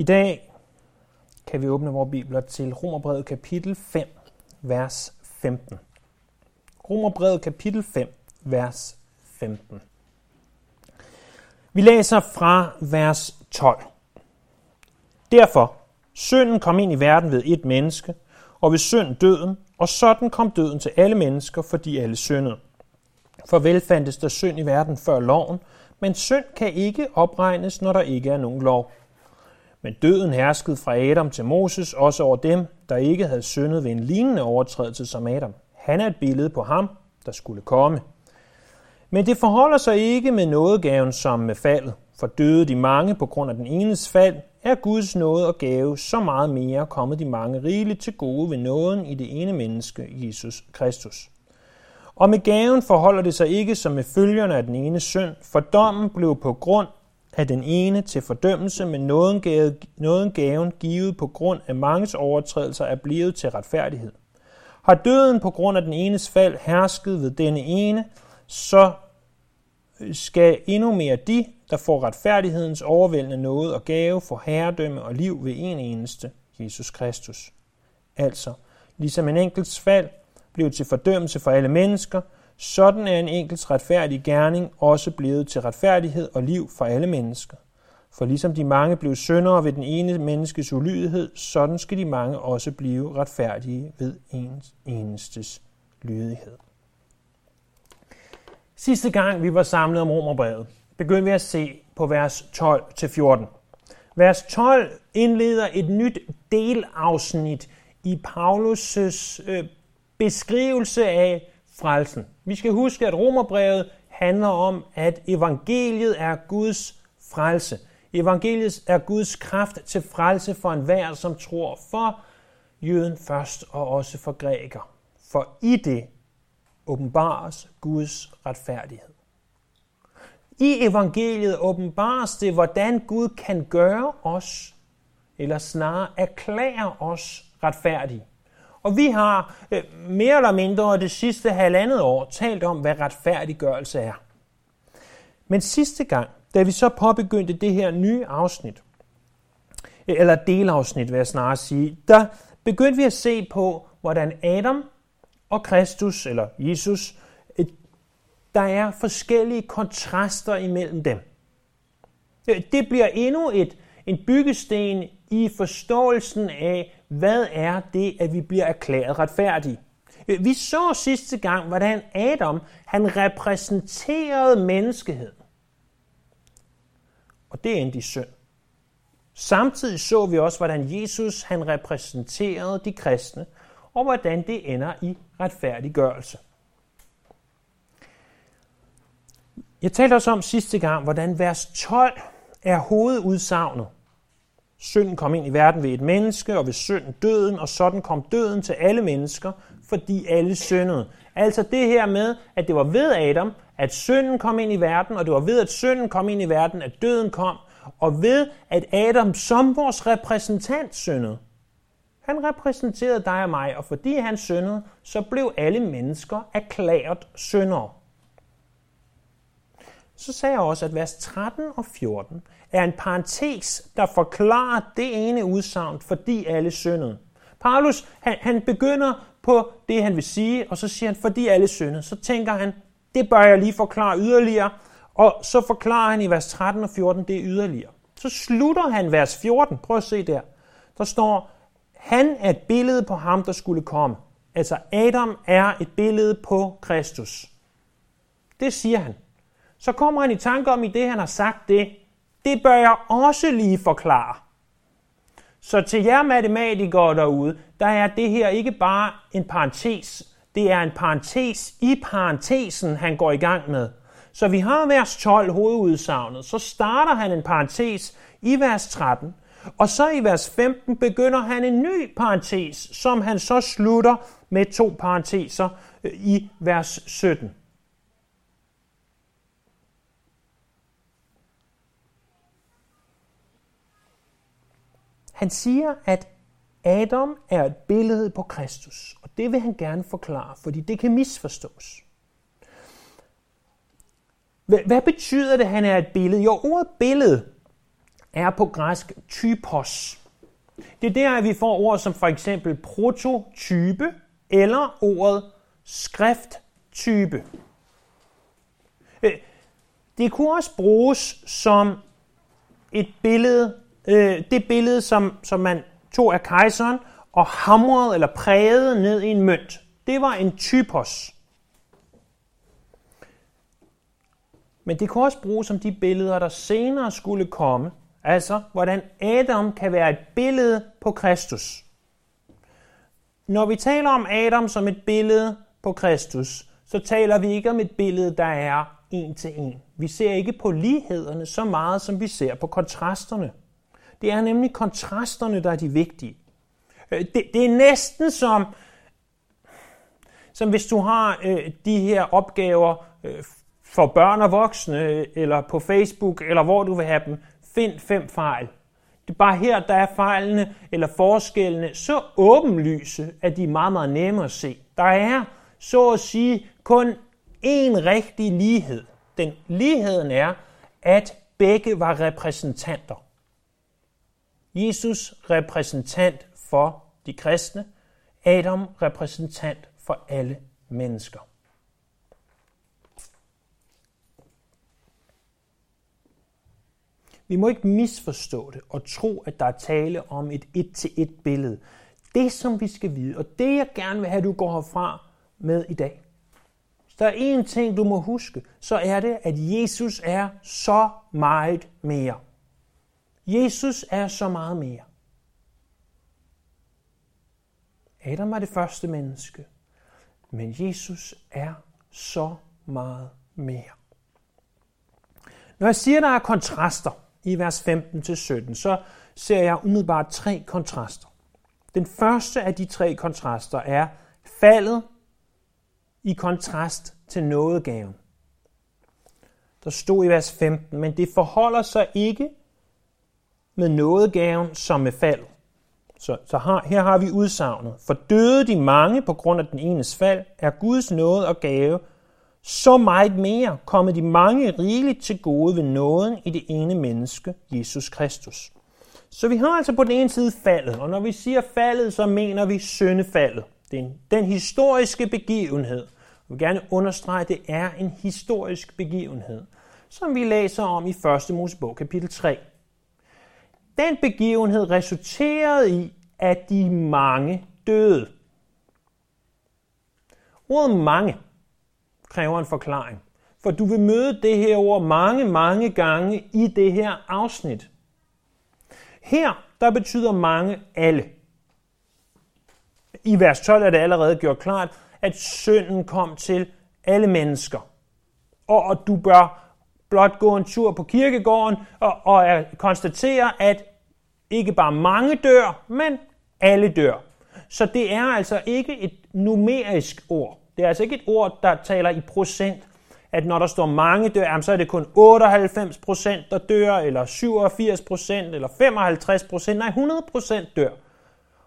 I dag kan vi åbne vores bibler til Romerbrevet kapitel 5, vers 15. Romerbrevet kapitel 5, vers 15. Vi læser fra vers 12. Derfor, synden kom ind i verden ved et menneske, og ved synd døden, og sådan kom døden til alle mennesker, fordi alle syndede. For vel fandtes der synd i verden før loven, men synd kan ikke opregnes, når der ikke er nogen lov. Men døden herskede fra Adam til Moses, også over dem, der ikke havde syndet ved en lignende overtrædelse som Adam. Han er et billede på ham, der skulle komme. Men det forholder sig ikke med nådegaven som med faldet, for døde de mange på grund af den enes fald, er Guds nåde og gave så meget mere kommet de mange rigeligt til gode ved nåden i det ene menneske, Jesus Kristus. Og med gaven forholder det sig ikke som med følgerne af den ene synd, for dommen blev på grund af den ene til fordømmelse, men nåden, nåden gaven givet på grund af manges overtrædelser er blevet til retfærdighed. Har døden på grund af den enes fald hersket ved denne ene, så skal endnu mere de, der får retfærdighedens overvældende nåde og gave, få herredømme og liv ved en eneste, Jesus Kristus. Altså, ligesom en enkelts fald blev til fordømmelse for alle mennesker, sådan er en enkelt retfærdig gerning også blevet til retfærdighed og liv for alle mennesker. For ligesom de mange blev syndere ved den ene menneskes ulydighed, sådan skal de mange også blive retfærdige ved ens enestes lydighed. Sidste gang vi var samlet om Romerbrevet, begyndte vi at se på vers 12-14. Vers 12 indleder et nyt delafsnit i Paulus' øh, beskrivelse af frelsen. Vi skal huske, at Romerbrevet handler om, at evangeliet er Guds frelse. Evangeliet er Guds kraft til frelse for enhver, som tror for jøden først og også for græker. For i det åbenbares Guds retfærdighed. I evangeliet åbenbares det, hvordan Gud kan gøre os, eller snarere erklære os retfærdige. Og vi har øh, mere eller mindre det sidste halvandet år talt om, hvad retfærdiggørelse er. Men sidste gang, da vi så påbegyndte det her nye afsnit, øh, eller delafsnit vil jeg snarere sige, der begyndte vi at se på, hvordan Adam og Kristus, eller Jesus, øh, der er forskellige kontraster imellem dem. Øh, det bliver endnu et, en byggesten i forståelsen af, hvad er det, at vi bliver erklæret retfærdige. Vi så sidste gang, hvordan Adam han repræsenterede menneskeheden. Og det endte i synd. Samtidig så vi også, hvordan Jesus han repræsenterede de kristne, og hvordan det ender i retfærdiggørelse. Jeg talte også om sidste gang, hvordan vers 12 er hovedudsagnet. Synden kom ind i verden ved et menneske, og ved synden døden, og sådan kom døden til alle mennesker, fordi alle syndede. Altså det her med, at det var ved Adam, at synden kom ind i verden, og det var ved, at synden kom ind i verden, at døden kom, og ved, at Adam som vores repræsentant syndede. Han repræsenterede dig og mig, og fordi han syndede, så blev alle mennesker erklæret syndere. Så sagde jeg også, at vers 13 og 14 er en parentes, der forklarer det ene udsagn, fordi alle syndede. Paulus, han, han begynder på det, han vil sige, og så siger han, fordi alle syndede. Så tænker han, det bør jeg lige forklare yderligere, og så forklarer han i vers 13 og 14 det yderligere. Så slutter han vers 14. Prøv at se der. Der står, han er et billede på ham, der skulle komme. Altså Adam er et billede på Kristus. Det siger han. Så kommer han i tanke om i det, han har sagt det. Det bør jeg også lige forklare. Så til jer matematikere derude, der er det her ikke bare en parentes. Det er en parentes i parentesen, han går i gang med. Så vi har vers 12 hovedudsagnet. Så starter han en parentes i vers 13. Og så i vers 15 begynder han en ny parentes, som han så slutter med to parenteser øh, i vers 17. Han siger, at Adam er et billede på Kristus, og det vil han gerne forklare, fordi det kan misforstås. Hvad betyder det, at han er et billede? Jo, ordet billede er på græsk typos. Det er der, at vi får ord som for eksempel prototype eller ordet skrifttype. Det kunne også bruges som et billede, øh, det billede, som, som man tog af kejseren og hamrede eller prægede ned i en mønt. Det var en typos. Men det kunne også bruges som de billeder, der senere skulle komme. Altså, hvordan Adam kan være et billede på Kristus. Når vi taler om Adam som et billede på Kristus, så taler vi ikke om et billede, der er en til en. Vi ser ikke på lighederne så meget, som vi ser på kontrasterne. Det er nemlig kontrasterne, der er de vigtige. Øh, det, det er næsten som, som hvis du har øh, de her opgaver øh, for børn og voksne, øh, eller på Facebook, eller hvor du vil have dem. Find fem fejl. Det er bare her, der er fejlene eller forskellene så åbenlyse, at de er meget, meget nemme at se. Der er, så at sige, kun én rigtig lighed. Den ligheden er, at begge var repræsentanter. Jesus repræsentant for de kristne, Adam repræsentant for alle mennesker. Vi må ikke misforstå det og tro, at der er tale om et et-til-et billede. Det, som vi skal vide, og det jeg gerne vil have, at du går herfra med i dag. Hvis der er én ting, du må huske, så er det, at Jesus er så meget mere. Jesus er så meget mere. Adam var det første menneske, men Jesus er så meget mere. Når jeg siger, at der er kontraster i vers 15-17, så ser jeg umiddelbart tre kontraster. Den første af de tre kontraster er faldet i kontrast til nådegaven. Der stod i vers 15, men det forholder sig ikke med nådegaven som med fald. Så, så har, her har vi udsagnet. For døde de mange på grund af den enes fald, er Guds nåde og gave så meget mere kommet de mange rigeligt til gode ved nåden i det ene menneske, Jesus Kristus. Så vi har altså på den ene side faldet, og når vi siger faldet, så mener vi syndefaldet. Det er den historiske begivenhed. Jeg vil gerne understrege, at det er en historisk begivenhed, som vi læser om i 1. Mosebog kapitel 3. Den begivenhed resulterede i, at de mange døde. Ordet mange kræver en forklaring. For du vil møde det her ord mange, mange gange i det her afsnit. Her, der betyder mange alle. I vers 12 er det allerede gjort klart, at synden kom til alle mennesker. Og, og du bør blot gå en tur på kirkegården og, og konstatere, at ikke bare mange dør, men alle dør. Så det er altså ikke et numerisk ord. Det er altså ikke et ord, der taler i procent, at når der står mange dør, så er det kun 98 procent, der dør, eller 87 procent, eller 55 procent, nej 100 procent dør.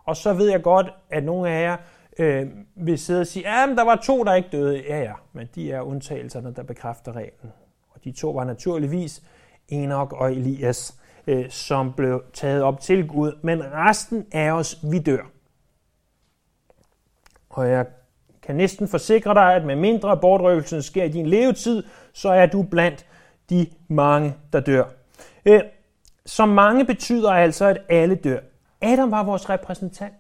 Og så ved jeg godt, at nogle af jer øh, vil sidde og sige, at der var to, der ikke døde. Ja, ja, men de er undtagelserne, der bekræfter reglen. Og de to var naturligvis Enoch og Elias, øh, som blev taget op til Gud. Men resten af os, vi dør. Og jeg kan næsten forsikre dig, at med mindre bortrøvelsen sker i din levetid, så er du blandt de mange, der dør. Øh, så mange betyder altså, at alle dør. Adam var vores repræsentant.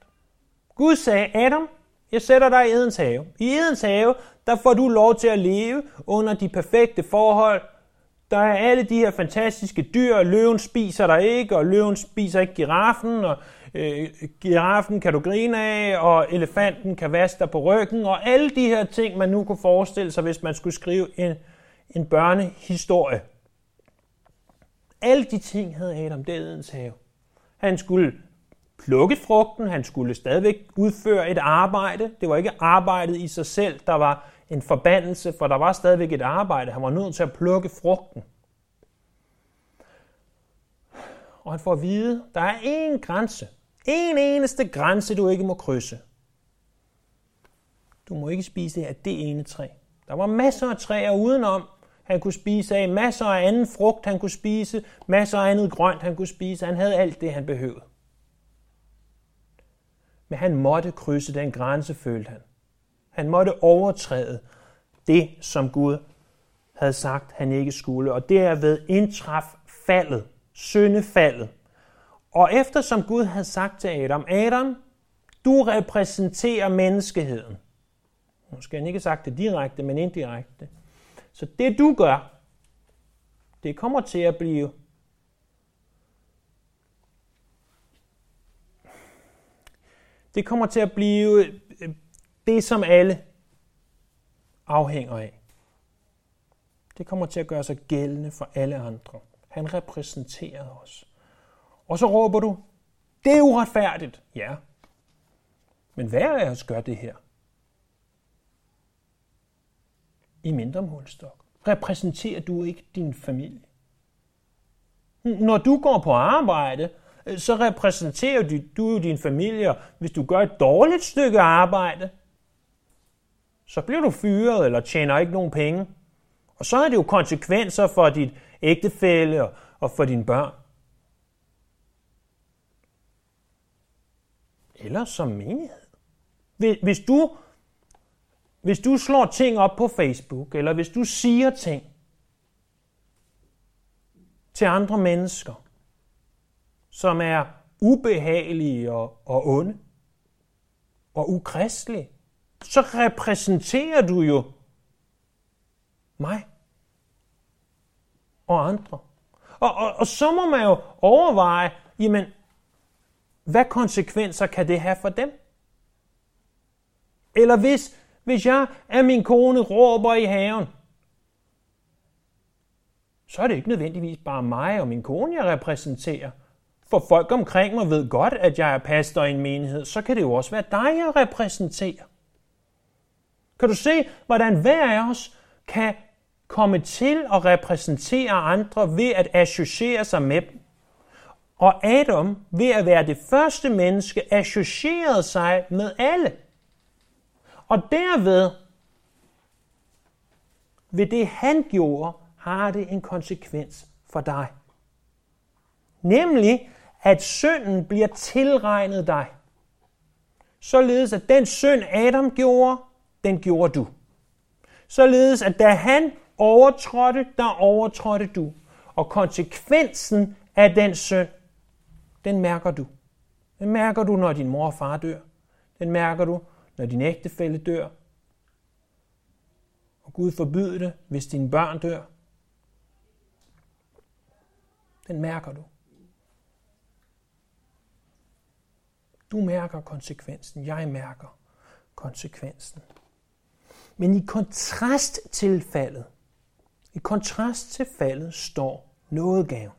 Gud sagde, Adam, jeg sætter dig i Edens have. I Edens have, der får du lov til at leve under de perfekte forhold. Der er alle de her fantastiske dyr. Løven spiser dig ikke, og løven spiser ikke giraffen, og øh, giraffen kan du grine af, og elefanten kan vaske dig på ryggen, og alle de her ting, man nu kunne forestille sig, hvis man skulle skrive en, en børnehistorie. Alle de ting havde Adam der Edens have. Han skulle plukke frugten, han skulle stadigvæk udføre et arbejde. Det var ikke arbejdet i sig selv, der var en forbandelse, for der var stadigvæk et arbejde. Han var nødt til at plukke frugten. Og han får at vide, der er én grænse. En eneste grænse, du ikke må krydse. Du må ikke spise af det ene træ. Der var masser af træer udenom, han kunne spise af, masser af anden frugt, han kunne spise, masser af andet grønt, han kunne spise. Han havde alt det, han behøvede. Men han måtte krydse den grænse, følte han. Han måtte overtræde det, som Gud havde sagt, han ikke skulle. Og derved indtraf faldet, syndefaldet. Og eftersom Gud havde sagt til Adam, Adam, du repræsenterer menneskeheden. Måske han ikke sagt det direkte, men indirekte. Så det du gør, det kommer til at blive det kommer til at blive det, som alle afhænger af. Det kommer til at gøre sig gældende for alle andre. Han repræsenterer os. Og så råber du, det er uretfærdigt. Ja. Men hvad er os gør det her? I mindre målstok. Repræsenterer du ikke din familie? Når du går på arbejde, øh, så repræsenterer du, du jo din familie. Hvis du gør et dårligt stykke arbejde, så bliver du fyret eller tjener ikke nogen penge. Og så har det jo konsekvenser for dit ægtefælle og for dine børn. Eller som menighed. Hvis du, hvis du slår ting op på Facebook, eller hvis du siger ting til andre mennesker, som er ubehagelige og, og onde og ukristelige, så repræsenterer du jo mig og andre. Og, og, og så må man jo overveje, jamen, hvad konsekvenser kan det have for dem? Eller hvis, hvis jeg af min kone råber i haven, så er det ikke nødvendigvis bare mig og min kone, jeg repræsenterer. For folk omkring mig ved godt, at jeg er pastor i en menighed, så kan det jo også være dig, jeg repræsenterer. Kan du se, hvordan hver af os kan komme til at repræsentere andre ved at associere sig med dem? Og Adam, ved at være det første menneske, associerede sig med alle. Og derved, ved det han gjorde, har det en konsekvens for dig. Nemlig, at synden bliver tilregnet dig. Således at den synd Adam gjorde, den gjorde du. Således at da han overtrådte, der overtrådte du. Og konsekvensen af den synd, den mærker du. Den mærker du, når din mor og far dør. Den mærker du, når din ægtefælle dør. Og Gud forbyder det, hvis dine børn dør. Den mærker du. Du mærker konsekvensen. Jeg mærker konsekvensen. Men i kontrast til faldet, i kontrast til faldet står nådegave.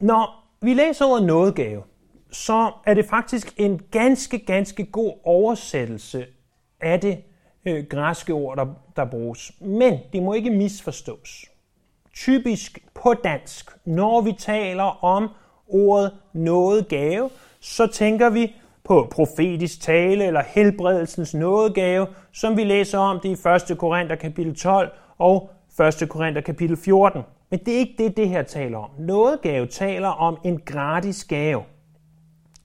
Når vi læser ordet nådegave, så er det faktisk en ganske, ganske god oversættelse af det øh, græske ord, der, der bruges. Men det må ikke misforstås. Typisk på dansk, når vi taler om ordet nådegave, så tænker vi på profetisk tale eller helbredelsens nådegave, som vi læser om det i 1. Korinther kapitel 12 og 1. Korinther kapitel 14. Men det er ikke det, det her taler om. Nådegave taler om en gratis gave.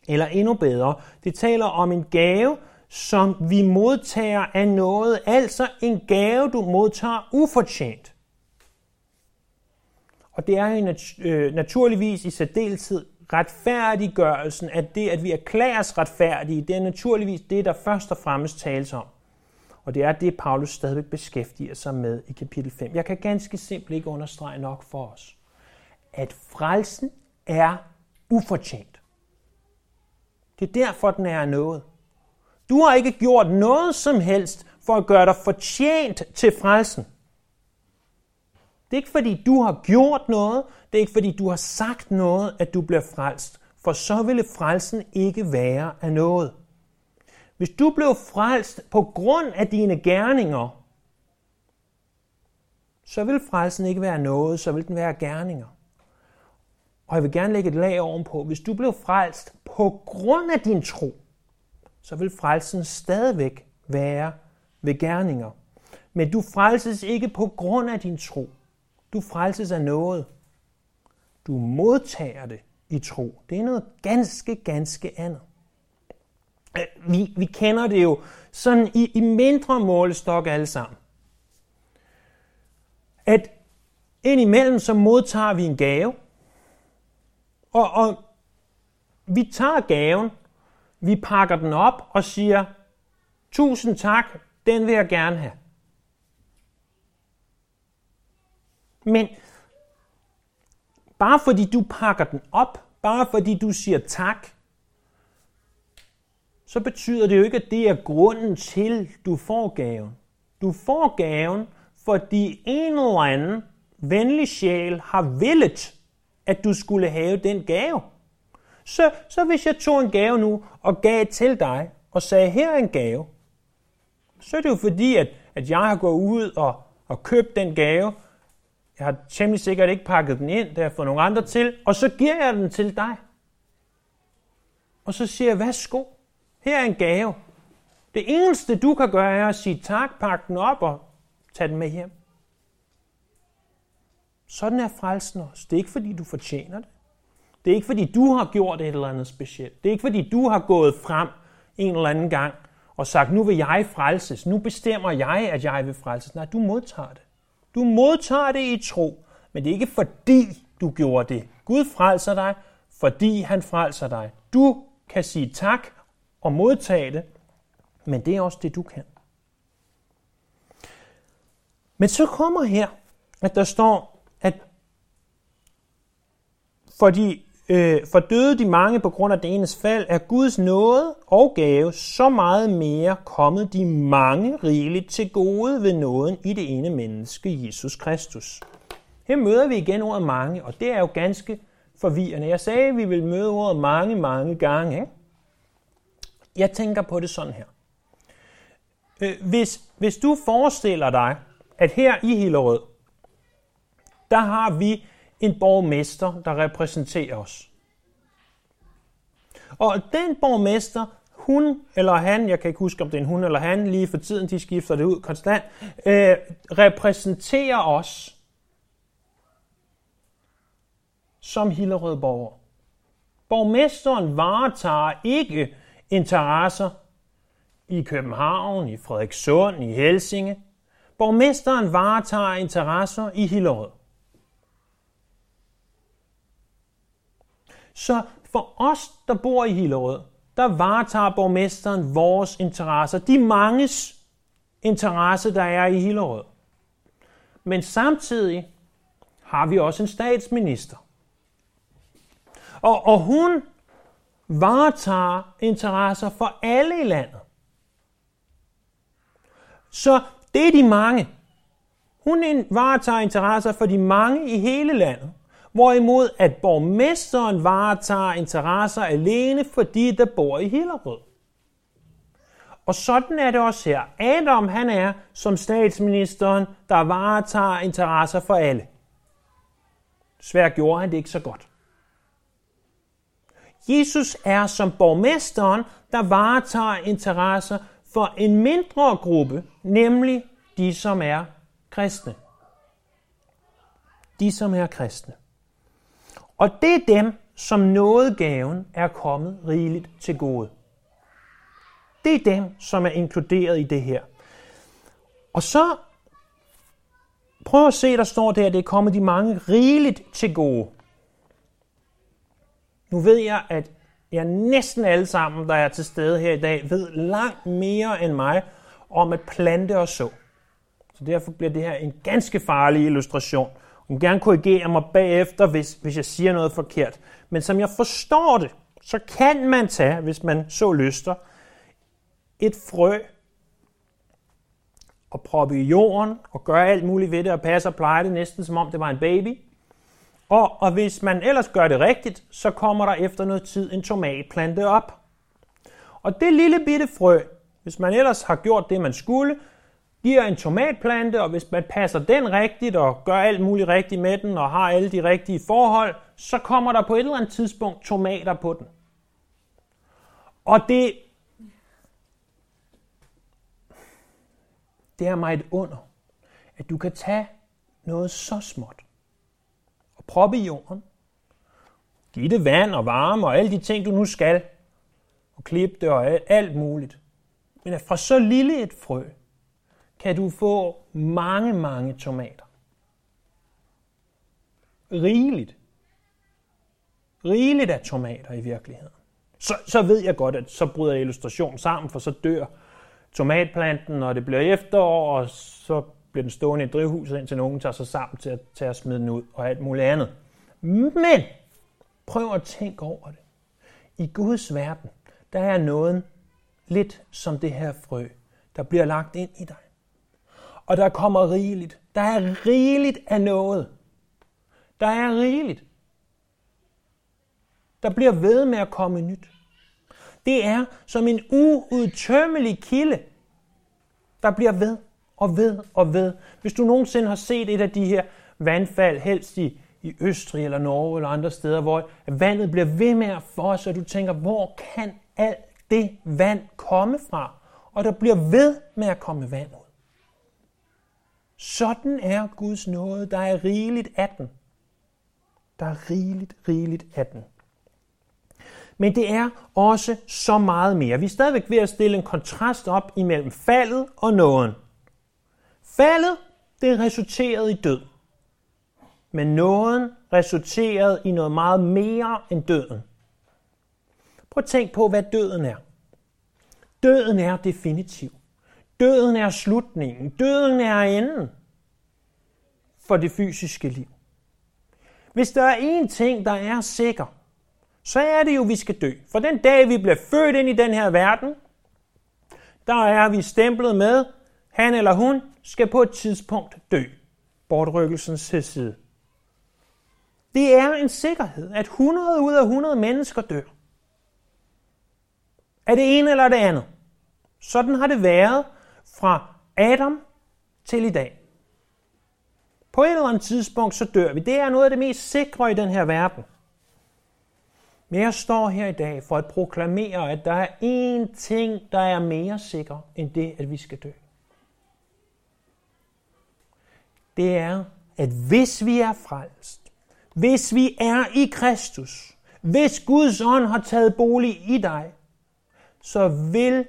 Eller endnu bedre, det taler om en gave, som vi modtager af noget, altså en gave, du modtager ufortjent. Og det er jo øh, naturligvis i særdeleshed retfærdiggørelsen af det, at vi erklæres retfærdige, det er naturligvis det, der først og fremmest tales om. Og det er det, Paulus stadigvæk beskæftiger sig med i kapitel 5. Jeg kan ganske simpelt ikke understrege nok for os, at frelsen er ufortjent. Det er derfor, den er noget. Du har ikke gjort noget som helst for at gøre dig fortjent til frelsen. Det er ikke fordi, du har gjort noget. Det er ikke fordi, du har sagt noget, at du bliver frelst. For så ville frelsen ikke være af noget. Hvis du blev frelst på grund af dine gerninger, så vil frelsen ikke være noget, så vil den være gerninger. Og jeg vil gerne lægge et lag ovenpå. Hvis du blev frelst på grund af din tro, så vil frelsen stadigvæk være ved gerninger. Men du frelses ikke på grund af din tro. Du frelses af noget. Du modtager det i tro. Det er noget ganske, ganske andet. Øh, vi, vi kender det jo sådan i, i mindre målestok alle sammen. At indimellem så modtager vi en gave, og, og vi tager gaven, vi pakker den op og siger, tusind tak, den vil jeg gerne have. Men bare fordi du pakker den op, bare fordi du siger tak, så betyder det jo ikke, at det er grunden til, du får gaven. Du får gaven, fordi en eller anden venlig sjæl har villet, at du skulle have den gave. Så, så hvis jeg tog en gave nu og gav til dig, og sagde, her er en gave, så er det jo fordi, at, at jeg har gået ud og, og købt den gave. Jeg har temmelig sikkert ikke pakket den ind, det har jeg fået nogle andre til, og så giver jeg den til dig. Og så siger jeg, værsgo, her er en gave. Det eneste, du kan gøre, er at sige tak, pakke den op og tage den med hjem. Sådan er frelsen også. Det er ikke, fordi du fortjener det. Det er ikke, fordi du har gjort et eller andet specielt. Det er ikke, fordi du har gået frem en eller anden gang og sagt, nu vil jeg frelses. Nu bestemmer jeg, at jeg vil frelses. Nej, du modtager det. Du modtager det i tro. Men det er ikke fordi, du gjorde det. Gud frelser dig, fordi han frelser dig. Du kan sige tak og modtage det, men det er også det, du kan. Men så kommer her, at der står, at fordi øh, for døde de mange på grund af det enes fald, er Guds nåde og gave så meget mere kommet de mange rigeligt til gode ved nåden i det ene menneske, Jesus Kristus. Her møder vi igen ordet mange, og det er jo ganske forvirrende. Jeg sagde, at vi vil møde ordet mange, mange gange. Ikke? Jeg tænker på det sådan her. Øh, hvis, hvis du forestiller dig, at her i Hillerød, der har vi en borgmester, der repræsenterer os. Og den borgmester, hun eller han, jeg kan ikke huske, om det er en hun eller han, lige for tiden, de skifter det ud konstant, øh, repræsenterer os som Hillerød borger. Borgmesteren varetager ikke interesser i København, i Frederikssund, i Helsinge. Borgmesteren varetager interesser i Hillerød. Så for os, der bor i Hillerød, der varetager borgmesteren vores interesser, de manges interesse, der er i Hillerød. Men samtidig har vi også en statsminister. Og, og hun varetager interesser for alle i landet. Så det er de mange. Hun varetager interesser for de mange i hele landet. Hvorimod at borgmesteren varetager interesser alene, fordi der bor i Hillerød. Og sådan er det også her. Adam han er som statsministeren, der varetager interesser for alle. Svært gjorde han det ikke så godt. Jesus er som borgmesteren, der varetager interesser for en mindre gruppe, nemlig de, som er kristne. De, som er kristne. Og det er dem, som nådegaven er kommet rigeligt til gode. Det er dem, som er inkluderet i det her. Og så prøv at se, der står der, at det er kommet de mange rigeligt til gode. Nu ved jeg, at jeg næsten alle sammen, der er til stede her i dag, ved langt mere end mig om at plante og så. Så derfor bliver det her en ganske farlig illustration. Jeg vil gerne korrigere mig bagefter, hvis, hvis jeg siger noget forkert. Men som jeg forstår det, så kan man tage, hvis man så lyster, et frø og proppe i jorden og gøre alt muligt ved det og passe og pleje det næsten som om det var en baby. Og, og hvis man ellers gør det rigtigt, så kommer der efter noget tid en tomatplante op. Og det lille bitte frø, hvis man ellers har gjort det, man skulle, giver en tomatplante, og hvis man passer den rigtigt og gør alt muligt rigtigt med den og har alle de rigtige forhold, så kommer der på et eller andet tidspunkt tomater på den. Og det, det er mig et under, at du kan tage noget så småt og proppe i jorden, give det vand og varme og alle de ting, du nu skal, og klippe det og alt muligt. Men at fra så lille et frø, kan du få mange, mange tomater. Rigeligt. Rigeligt af tomater i virkeligheden. Så, så ved jeg godt, at så bryder illustrationen sammen, for så dør tomatplanten, når det bliver efterår, og så bliver den stående i drivhuset, indtil nogen tager sig sammen til at, til at smide den ud og alt muligt andet. Men prøv at tænke over det. I Guds verden, der er noget lidt som det her frø, der bliver lagt ind i dig. Og der kommer rigeligt. Der er rigeligt af noget. Der er rigeligt. Der bliver ved med at komme nyt. Det er som en uudtømmelig kilde, der bliver ved og ved og ved. Hvis du nogensinde har set et af de her vandfald, helst i, i Østrig eller Norge eller andre steder, hvor vandet bliver ved med at fosse, og du tænker, hvor kan alt det vand komme fra? Og der bliver ved med at komme vand ud. Sådan er Guds nåde. Der er rigeligt af den. Der er rigeligt, rigeligt af den. Men det er også så meget mere. Vi er stadigvæk ved at stille en kontrast op imellem faldet og nåden. Faldet, det resulterede i død. Men nåden resulterede i noget meget mere end døden. Prøv at tænk på, hvad døden er. Døden er definitiv. Døden er slutningen. Døden er enden for det fysiske liv. Hvis der er én ting, der er sikker, så er det jo, at vi skal dø. For den dag, vi bliver født ind i den her verden, der er vi stemplet med, han eller hun skal på et tidspunkt dø. Bortrykkelsens side. Det er en sikkerhed, at 100 ud af 100 mennesker dør. Er det ene eller det andet? Sådan har det været fra Adam til i dag. På et eller andet tidspunkt, så dør vi. Det er noget af det mest sikre i den her verden. Men jeg står her i dag for at proklamere, at der er én ting, der er mere sikker end det, at vi skal dø. Det er, at hvis vi er frelst, hvis vi er i Kristus, hvis Guds ånd har taget bolig i dig, så vil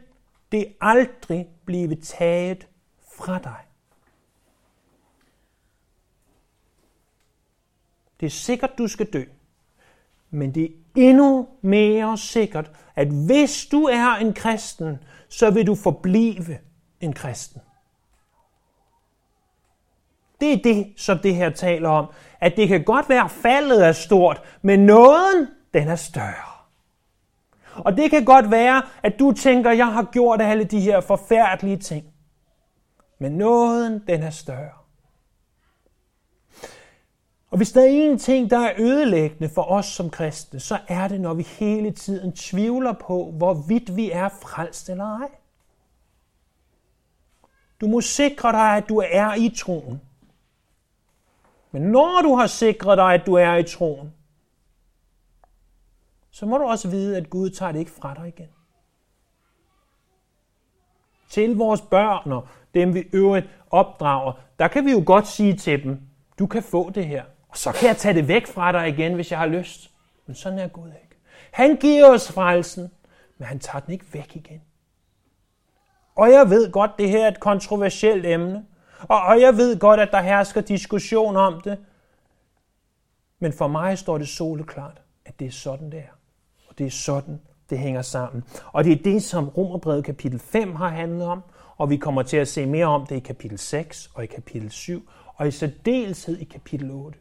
det aldrig blive taget fra dig. Det er sikkert, du skal dø. Men det er endnu mere sikkert, at hvis du er en kristen, så vil du forblive en kristen. Det er det, som det her taler om. At det kan godt være, at faldet er stort, men nåden, den er større. Og det kan godt være, at du tænker, at jeg har gjort alle de her forfærdelige ting. Men nåden, den er større. Og hvis der er en ting, der er ødelæggende for os som kristne, så er det, når vi hele tiden tvivler på, hvorvidt vi er frelst eller ej. Du må sikre dig, at du er i troen. Men når du har sikret dig, at du er i troen, så må du også vide, at Gud tager det ikke fra dig igen. Til vores børn og dem vi øvrigt opdrager, der kan vi jo godt sige til dem, du kan få det her. Og så kan jeg tage det væk fra dig igen, hvis jeg har lyst. Men sådan er Gud ikke. Han giver os frelsen, men han tager den ikke væk igen. Og jeg ved godt, det her er et kontroversielt emne. Og, og jeg ved godt, at der hersker diskussion om det. Men for mig står det soleklart, at det er sådan, det er. Og det er sådan, det hænger sammen. Og det er det, som Romerbrevet kapitel 5 har handlet om, og vi kommer til at se mere om det i kapitel 6 og i kapitel 7, og i særdeleshed i kapitel 8.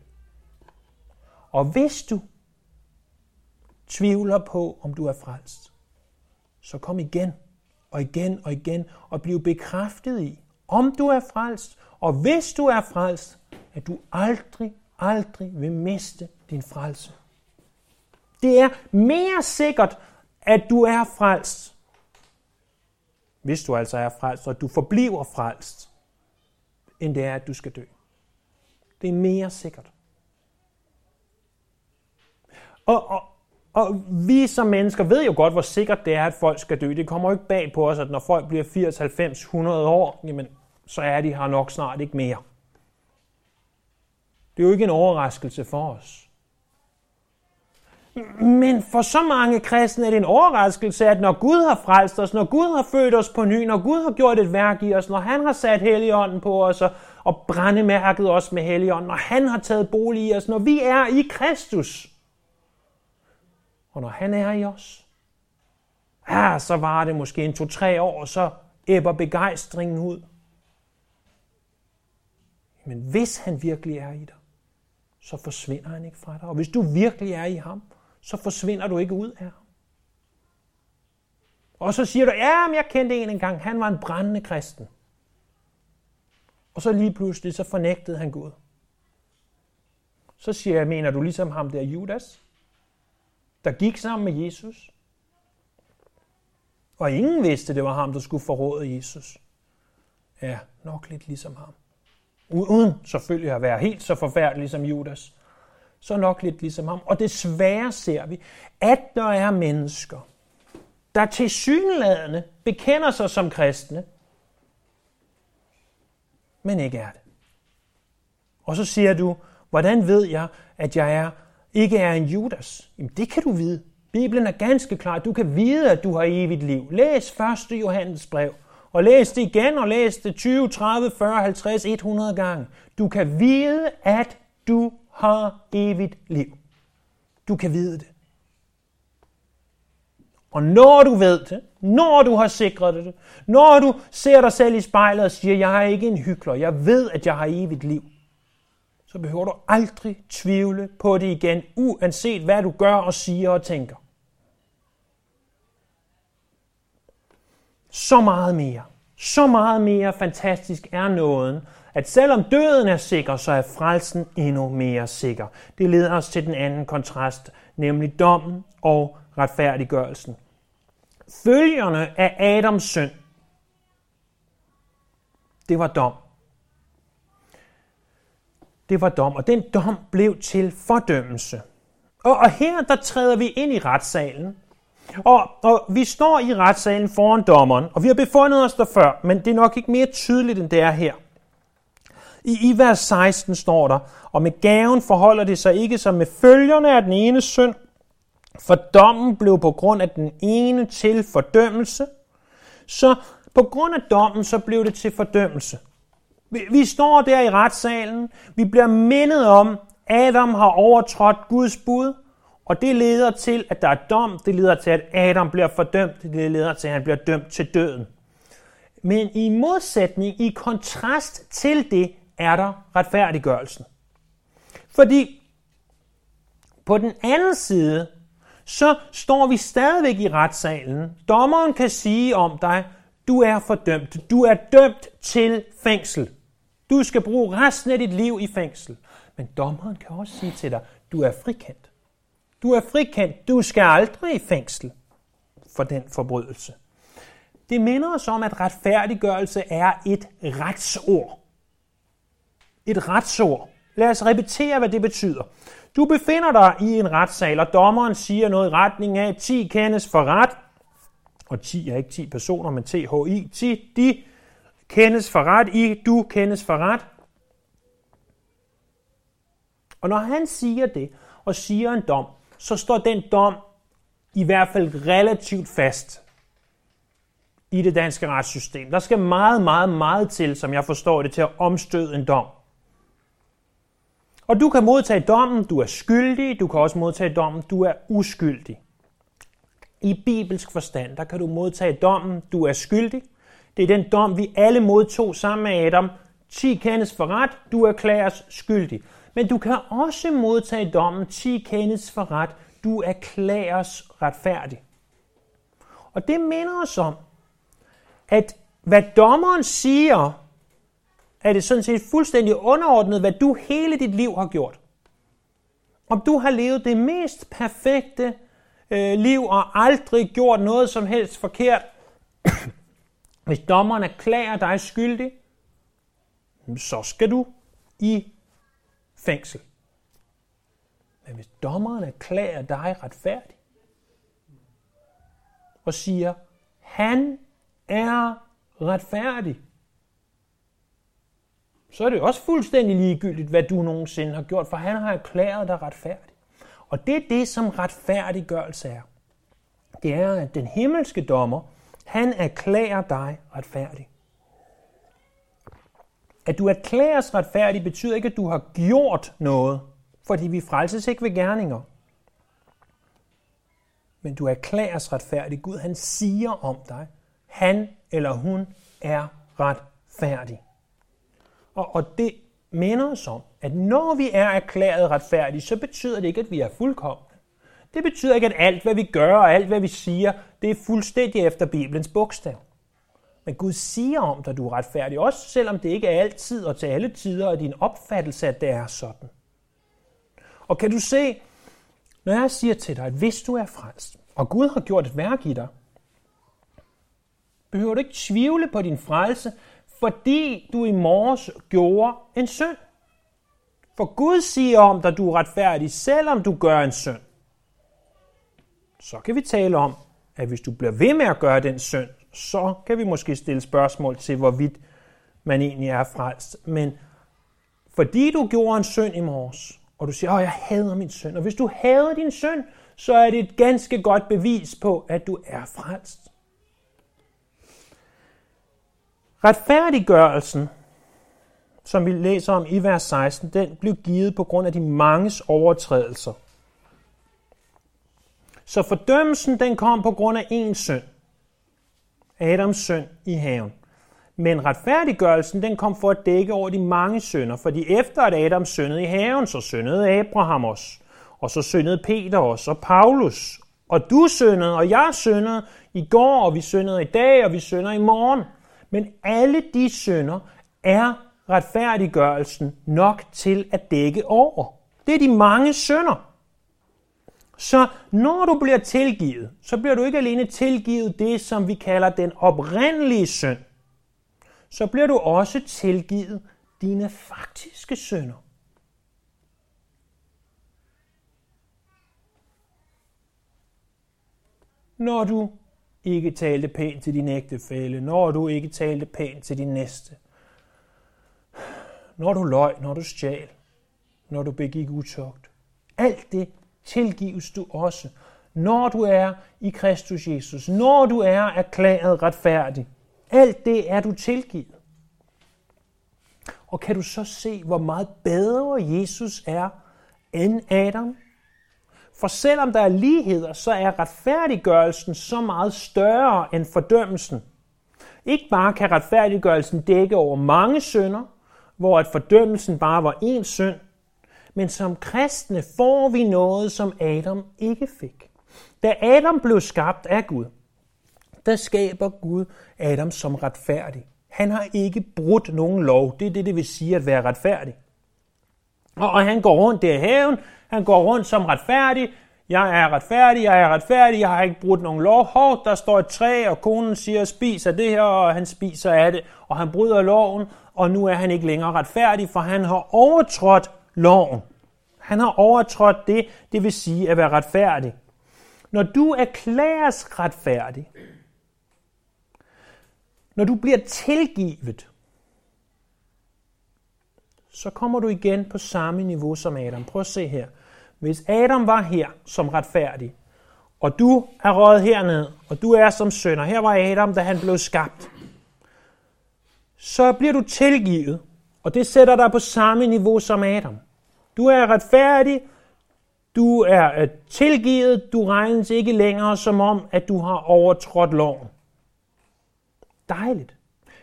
Og hvis du tvivler på, om du er frelst, så kom igen og igen og igen og bliv bekræftet i, om du er frelst, og hvis du er frelst, at du aldrig, aldrig vil miste din frelse. Det er mere sikkert, at du er frelst, hvis du altså er frelst, og du forbliver frelst, end det er, at du skal dø. Det er mere sikkert. Og, og, og vi som mennesker ved jo godt, hvor sikkert det er, at folk skal dø. Det kommer jo ikke bag på os, at når folk bliver 80, 90, 100 år, jamen, så er de her nok snart ikke mere. Det er jo ikke en overraskelse for os. Men for så mange kristne er det en overraskelse, at når Gud har frelst os, når Gud har født os på ny, når Gud har gjort et værk i os, når han har sat Helligånden på os og, og brændemærket os med Helligånden, når han har taget bolig i os, når vi er i Kristus, og når han er i os, ja, så var det måske en to-tre år, og så æbber begejstringen ud. Men hvis han virkelig er i dig, så forsvinder han ikke fra dig. Og hvis du virkelig er i ham, så forsvinder du ikke ud af ham. Og så siger du, ja, men jeg kendte en engang, han var en brændende kristen. Og så lige pludselig, så fornægtede han Gud. Så siger jeg, mener du ligesom ham der Judas, der gik sammen med Jesus? Og ingen vidste, det var ham, der skulle forråde Jesus. Ja, nok lidt ligesom ham. Uden selvfølgelig at være helt så forfærdelig som Judas så nok lidt ligesom ham. Og desværre ser vi, at der er mennesker, der til synladende bekender sig som kristne, men ikke er det. Og så siger du, hvordan ved jeg, at jeg er, ikke er en Judas? Jamen det kan du vide. Bibelen er ganske klar. Du kan vide, at du har evigt liv. Læs 1. Johannes brev. Og læs det igen, og læs det 20, 30, 40, 50, 100 gange. Du kan vide, at du har evigt liv. Du kan vide det. Og når du ved det, når du har sikret det, når du ser dig selv i spejlet og siger, jeg er ikke en hyggelig, jeg ved, at jeg har evigt liv, så behøver du aldrig tvivle på det igen, uanset hvad du gør og siger og tænker. Så meget mere, så meget mere fantastisk er nåden, at selvom døden er sikker, så er frelsen endnu mere sikker. Det leder os til den anden kontrast, nemlig dommen og retfærdiggørelsen. Følgerne af Adams synd, det var dom. Det var dom, og den dom blev til fordømmelse. Og, og her der træder vi ind i retssalen, og, og vi står i retssalen foran dommeren, og vi har befundet os der før, men det er nok ikke mere tydeligt, end det er her. I, I vers 16 står der, og med gaven forholder det sig ikke som med følgerne af den ene synd, for dommen blev på grund af den ene til fordømmelse. Så på grund af dommen, så blev det til fordømmelse. Vi, vi står der i retssalen, vi bliver mindet om, Adam har overtrådt Guds bud, og det leder til, at der er dom, det leder til, at Adam bliver fordømt, det leder til, at han bliver dømt til døden. Men i modsætning, i kontrast til det, er der retfærdiggørelsen. Fordi på den anden side, så står vi stadigvæk i retssalen. Dommeren kan sige om dig, du er fordømt. Du er dømt til fængsel. Du skal bruge resten af dit liv i fængsel. Men dommeren kan også sige til dig, du er frikendt. Du er frikendt. Du skal aldrig i fængsel for den forbrydelse. Det minder os om, at retfærdiggørelse er et retsord et retsord. Lad os repetere, hvad det betyder. Du befinder dig i en retssal, og dommeren siger noget i retning af, 10 kendes for ret, og 10 er ikke 10 personer, men THI, 10, de kendes for ret, I, du kendes for ret. Og når han siger det, og siger en dom, så står den dom i hvert fald relativt fast i det danske retssystem. Der skal meget, meget, meget til, som jeg forstår det, til at omstøde en dom. Og du kan modtage dommen, du er skyldig, du kan også modtage dommen, du er uskyldig. I bibelsk forstand, der kan du modtage dommen, du er skyldig. Det er den dom, vi alle modtog sammen med Adam. Ti kendes for ret, du erklæres skyldig. Men du kan også modtage dommen, ti kendes for ret, du erklæres retfærdig. Og det minder os om, at hvad dommeren siger, er det sådan set fuldstændig underordnet, hvad du hele dit liv har gjort. Om du har levet det mest perfekte øh, liv og aldrig gjort noget som helst forkert, hvis dommeren erklærer dig skyldig, så skal du i fængsel. Men hvis dommeren erklærer dig retfærdig, og siger, han er retfærdig, så er det også fuldstændig ligegyldigt, hvad du nogensinde har gjort, for han har erklæret dig retfærdig. Og det er det, som retfærdiggørelse er. Det er, at den himmelske dommer, han erklærer dig retfærdig. At du erklæres retfærdig betyder ikke, at du har gjort noget, fordi vi frelses ikke ved gerninger. Men du erklæres retfærdig. Gud han siger om dig, han eller hun er retfærdig. Og, og det minder os om, at når vi er erklæret retfærdige, så betyder det ikke, at vi er fuldkomne. Det betyder ikke, at alt, hvad vi gør og alt, hvad vi siger, det er fuldstændig efter Bibelens bogstav. Men Gud siger om dig, at du er retfærdig, også selvom det ikke er altid og til alle tider og din opfattelse, at det er sådan. Og kan du se, når jeg siger til dig, at hvis du er frelst, og Gud har gjort et værk i dig, behøver du ikke tvivle på din frelse, fordi du i morges gjorde en synd. For Gud siger om dig, du er retfærdig, selvom du gør en synd. Så kan vi tale om, at hvis du bliver ved med at gøre den synd, så kan vi måske stille spørgsmål til, hvorvidt man egentlig er frelst. Men fordi du gjorde en synd i morges, og du siger, at jeg hader min synd, og hvis du hader din synd, så er det et ganske godt bevis på, at du er frelst. Retfærdiggørelsen, som vi læser om i vers 16, den blev givet på grund af de manges overtrædelser. Så fordømmelsen den kom på grund af en synd. Adams synd i haven. Men retfærdiggørelsen den kom for at dække over de mange synder, fordi efter at Adam syndede i haven, så syndede Abraham også, og så syndede Peter også, og Paulus, og du syndede, og jeg syndede i går, og vi syndede i dag, og vi synder i morgen. Men alle de synder er retfærdiggørelsen nok til at dække over. Det er de mange synder. Så når du bliver tilgivet, så bliver du ikke alene tilgivet det, som vi kalder den oprindelige synd. Så bliver du også tilgivet dine faktiske synder. Når du ikke talte pænt til din ægtefælle, når du ikke talte pænt til din næste, når du løj, når du stjal, når du begik utugt. Alt det tilgives du også, når du er i Kristus Jesus, når du er erklæret retfærdig. Alt det er du tilgivet. Og kan du så se, hvor meget bedre Jesus er end Adam? For selvom der er ligheder, så er retfærdiggørelsen så meget større end fordømmelsen. Ikke bare kan retfærdiggørelsen dække over mange synder, hvor at fordømmelsen bare var én synd, men som kristne får vi noget, som Adam ikke fik. Da Adam blev skabt af Gud, der skaber Gud Adam som retfærdig. Han har ikke brudt nogen lov. Det er det, det vil sige at være retfærdig. Og, og han går rundt der i haven, han går rundt som retfærdig. Jeg er retfærdig, jeg er retfærdig, jeg har ikke brudt nogen lov. Hov, der står et træ, og konen siger, spis af det her, og han spiser af det, og han bryder loven, og nu er han ikke længere retfærdig, for han har overtrådt loven. Han har overtrådt det, det vil sige at være retfærdig. Når du erklæres retfærdig, når du bliver tilgivet, så kommer du igen på samme niveau som Adam. Prøv at se her. Hvis Adam var her som retfærdig, og du er røget herned, og du er som sønder, her var Adam, da han blev skabt, så bliver du tilgivet, og det sætter dig på samme niveau som Adam. Du er retfærdig, du er øh, tilgivet, du regnes ikke længere som om, at du har overtrådt loven. Dejligt.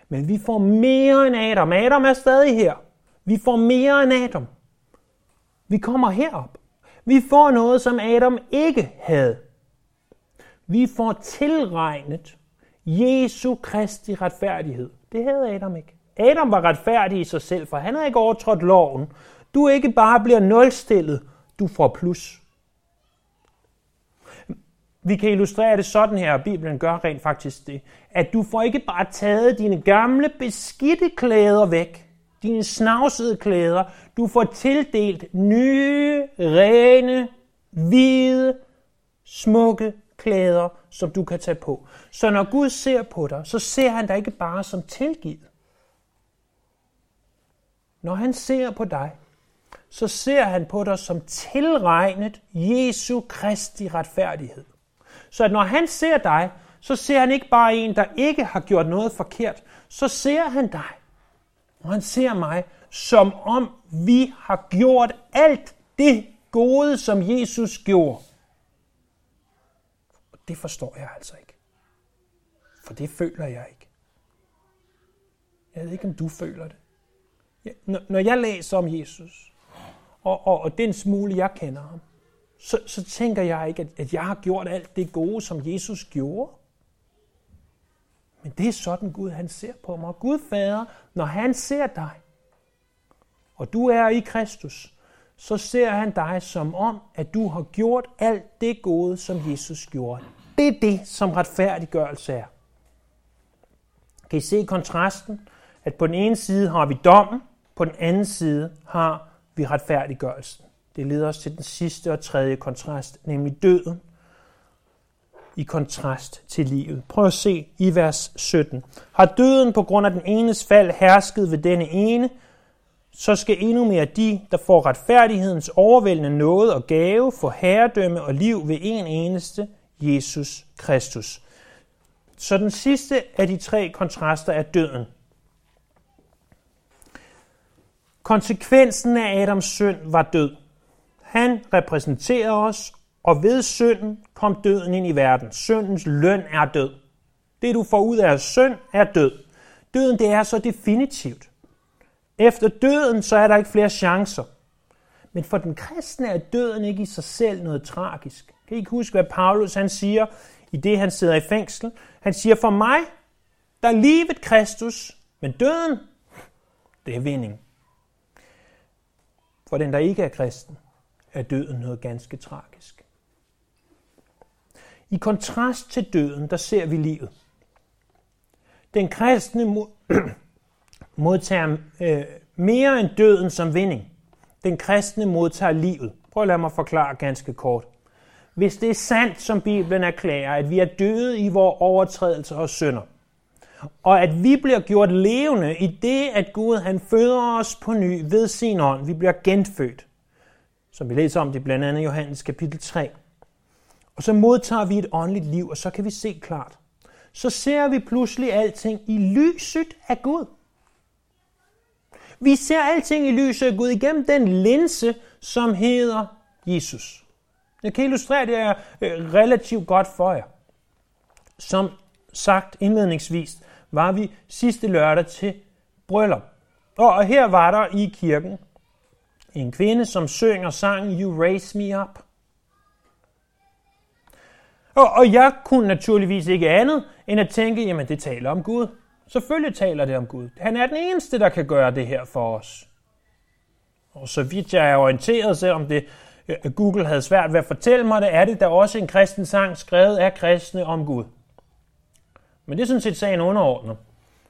Men vi får mere end Adam. Adam er stadig her. Vi får mere end Adam. Vi kommer herop. Vi får noget, som Adam ikke havde. Vi får tilregnet Jesu Kristi retfærdighed. Det havde Adam ikke. Adam var retfærdig i sig selv, for han havde ikke overtrådt loven. Du ikke bare bliver nulstillet, du får plus. Vi kan illustrere det sådan her, og Bibelen gør rent faktisk det, at du får ikke bare taget dine gamle beskidte klæder væk, dine snavsede klæder, du får tildelt nye, rene, hvide, smukke klæder, som du kan tage på. Så når Gud ser på dig, så ser han dig ikke bare som tilgivet. Når han ser på dig, så ser han på dig som tilregnet Jesu Kristi retfærdighed. Så at når han ser dig, så ser han ikke bare en, der ikke har gjort noget forkert, så ser han dig. Og han ser mig, som om vi har gjort alt det gode, som Jesus gjorde. Og det forstår jeg altså ikke. For det føler jeg ikke. Jeg ved ikke, om du føler det. Når jeg læser om Jesus, og, og, og den smule, jeg kender ham, så, så tænker jeg ikke, at, at jeg har gjort alt det gode, som Jesus gjorde. Men det er sådan Gud, han ser på mig. Gud Fader, når han ser dig, og du er i Kristus, så ser han dig som om, at du har gjort alt det gode, som Jesus gjorde. Det er det, som retfærdiggørelse er. Kan I se kontrasten? At på den ene side har vi dommen, på den anden side har vi retfærdiggørelsen. Det leder os til den sidste og tredje kontrast, nemlig døden i kontrast til livet. Prøv at se i vers 17. Har døden på grund af den enes fald hersket ved denne ene, så skal endnu mere de, der får retfærdighedens overvældende nåde og gave, få herredømme og liv ved en eneste, Jesus Kristus. Så den sidste af de tre kontraster er døden. Konsekvensen af Adams synd var død. Han repræsenterer os, og ved synden kom døden ind i verden. Syndens løn er død. Det du får ud af synd er død. Døden det er så definitivt. Efter døden så er der ikke flere chancer. Men for den kristne er døden ikke i sig selv noget tragisk. Kan I ikke huske, hvad Paulus han siger i det, han sidder i fængsel? Han siger, for mig, der er livet Kristus, men døden, det er vinding. For den, der ikke er kristen, er døden noget ganske tragisk. I kontrast til døden, der ser vi livet. Den kristne modtager øh, mere end døden som vinding. Den kristne modtager livet. Prøv at lade mig forklare ganske kort. Hvis det er sandt, som Bibelen erklærer, at vi er døde i vores overtrædelser og synder, og at vi bliver gjort levende i det, at Gud han føder os på ny ved sin ånd. Vi bliver genfødt, som vi læser om det blandt andet i Johannes kapitel 3. Og så modtager vi et åndeligt liv, og så kan vi se klart. Så ser vi pludselig alting i lyset af Gud. Vi ser alting i lyset af Gud igennem den linse, som hedder Jesus. Jeg kan illustrere det her øh, relativt godt for jer. Som sagt indledningsvis, var vi sidste lørdag til bryllup. Og her var der i kirken en kvinde, som synger sangen You Raise Me Up. Og, og jeg kunne naturligvis ikke andet end at tænke, jamen det taler om Gud. Selvfølgelig taler det om Gud. Han er den eneste, der kan gøre det her for os. Og så vidt jeg er orienteret, selvom det, øh, Google havde svært ved at fortælle mig det, er det da også en kristen sang skrevet af kristne om Gud. Men det er sådan set sagen underordnet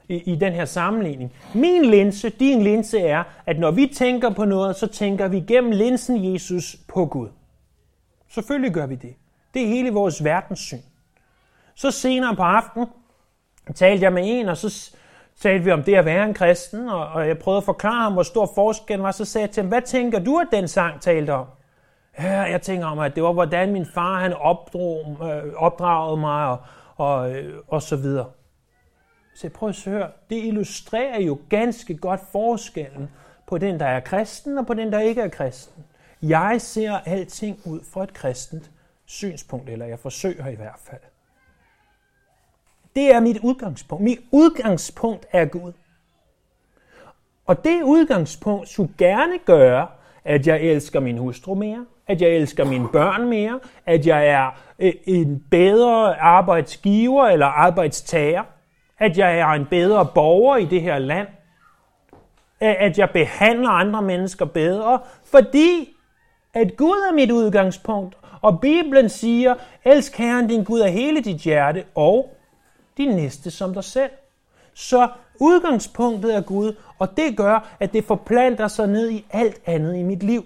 i, i den her sammenligning. Min linse, din linse er, at når vi tænker på noget, så tænker vi gennem linsen Jesus på Gud. Selvfølgelig gør vi det. Det er hele vores verdenssyn. Så senere på aftenen talte jeg med en, og så talte vi om det at være en kristen, og, og jeg prøvede at forklare ham, hvor stor forskellen var. Så sagde jeg til ham, hvad tænker du, at den sang talte om? Ja, jeg tænker om, at det var, hvordan min far han opdrog, øh, opdragede mig, og, og, øh, og så videre. Så prøv at høre, det illustrerer jo ganske godt forskellen på den, der er kristen, og på den, der ikke er kristen. Jeg ser alting ud fra et kristent synspunkt, eller jeg forsøger i hvert fald. Det er mit udgangspunkt. Mit udgangspunkt er Gud. Og det udgangspunkt skulle gerne gøre, at jeg elsker min hustru mere, at jeg elsker mine børn mere, at jeg er øh, en bedre arbejdsgiver eller arbejdstager, at jeg er en bedre borger i det her land, at jeg behandler andre mennesker bedre, fordi at Gud er mit udgangspunkt, og Bibelen siger, elsk Herren din Gud af hele dit hjerte, og din næste som dig selv. Så udgangspunktet er Gud, og det gør, at det forplanter sig ned i alt andet i mit liv.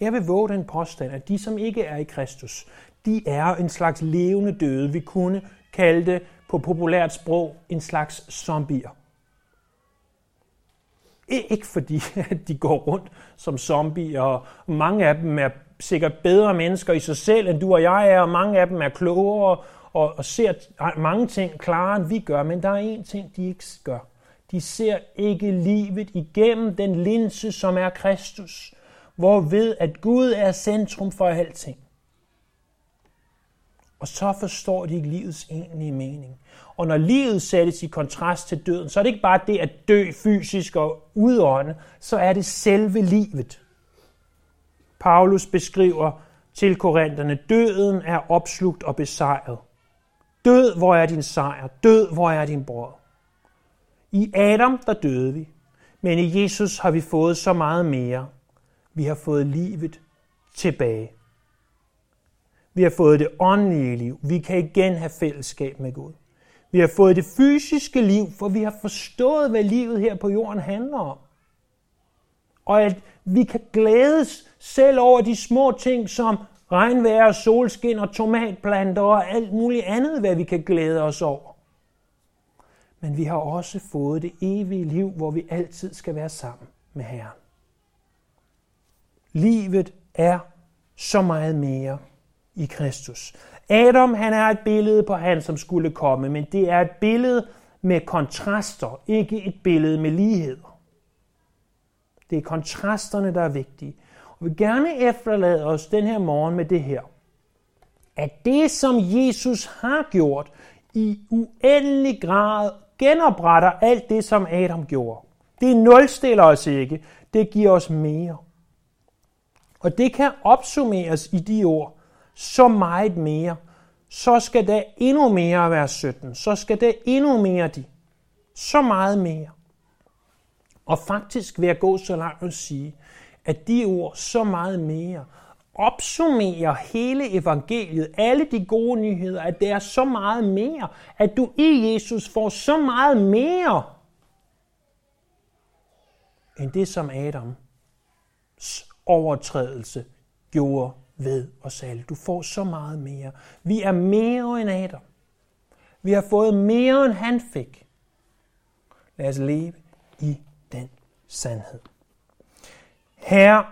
Jeg vil våge den påstand, at de, som ikke er i Kristus, de er en slags levende døde. Vi kunne kalde det på populært sprog en slags zombier. Ikke fordi at de går rundt som zombier, og mange af dem er sikkert bedre mennesker i sig selv, end du og jeg er, og mange af dem er klogere og, og ser mange ting klarere, end vi gør. Men der er en ting, de ikke gør. De ser ikke livet igennem den linse, som er Kristus, hvor ved at Gud er centrum for alting. Og så forstår de ikke livets egentlige mening. Og når livet sættes i kontrast til døden, så er det ikke bare det at dø fysisk og udånde, så er det selve livet. Paulus beskriver til korinterne, døden er opslugt og besejret. Død, hvor er din sejr? Død, hvor er din brød? I Adam, der døde vi, men i Jesus har vi fået så meget mere. Vi har fået livet tilbage. Vi har fået det åndelige liv. Vi kan igen have fællesskab med Gud. Vi har fået det fysiske liv, for vi har forstået, hvad livet her på jorden handler om. Og at vi kan glædes selv over de små ting som regnvejr, solskin og tomatplanter og alt muligt andet, hvad vi kan glæde os over. Men vi har også fået det evige liv, hvor vi altid skal være sammen med Herren. Livet er så meget mere i Kristus. Adam, han er et billede på han, som skulle komme, men det er et billede med kontraster, ikke et billede med ligheder. Det er kontrasterne, der er vigtige. Og vi gerne efterlade os den her morgen med det her. At det, som Jesus har gjort, i uendelig grad genopretter alt det, som Adam gjorde. Det nulstiller os ikke, det giver os mere. Og det kan opsummeres i de ord, så meget mere. Så skal der endnu mere være 17. Så skal der endnu mere de. Så meget mere. Og faktisk vil jeg gå så langt og sige, at de ord så meget mere opsummerer hele evangeliet, alle de gode nyheder, at det er så meget mere, at du i Jesus får så meget mere, end det, som Adams overtrædelse gjorde ved os alle. Du får så meget mere. Vi er mere end Adam. Vi har fået mere, end han fik. Lad os leve i den sandhed. Herre,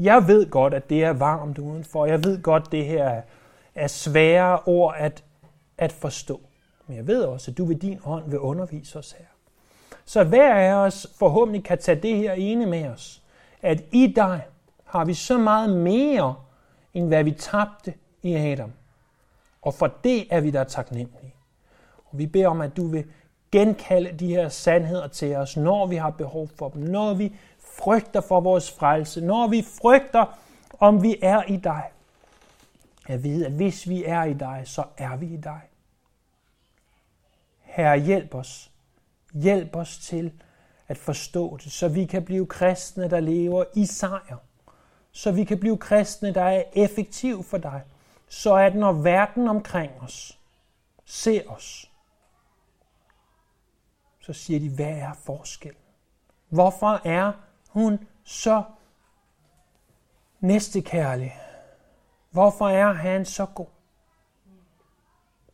jeg ved godt, at det er varmt udenfor. Jeg ved godt, at det her er svære ord at, at forstå. Men jeg ved også, at du ved din hånd vil undervise os her. Så hver af os forhåbentlig kan tage det her ene med os. At i dig har vi så meget mere, end hvad vi tabte i Adam. Og for det er vi der taknemmelige. Og vi beder om, at du vil genkalde de her sandheder til os, når vi har behov for dem, når vi frygter for vores frelse, når vi frygter, om vi er i dig. Jeg ved, at hvis vi er i dig, så er vi i dig. Herre, hjælp os. Hjælp os til at forstå det, så vi kan blive kristne, der lever i sejr. Så vi kan blive kristne, der er effektiv for dig. Så at når verden omkring os ser os, så siger de, hvad er forskellen? Hvorfor er hun så næstekærlig? Hvorfor er han så god?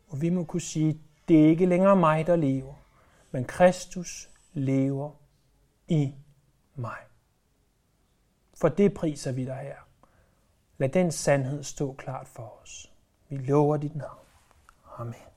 Og vi må kunne sige, det er ikke længere mig, der lever, men Kristus lever i mig. For det priser vi dig her. Lad den sandhed stå klart for os. Vi lover dit navn. Amen.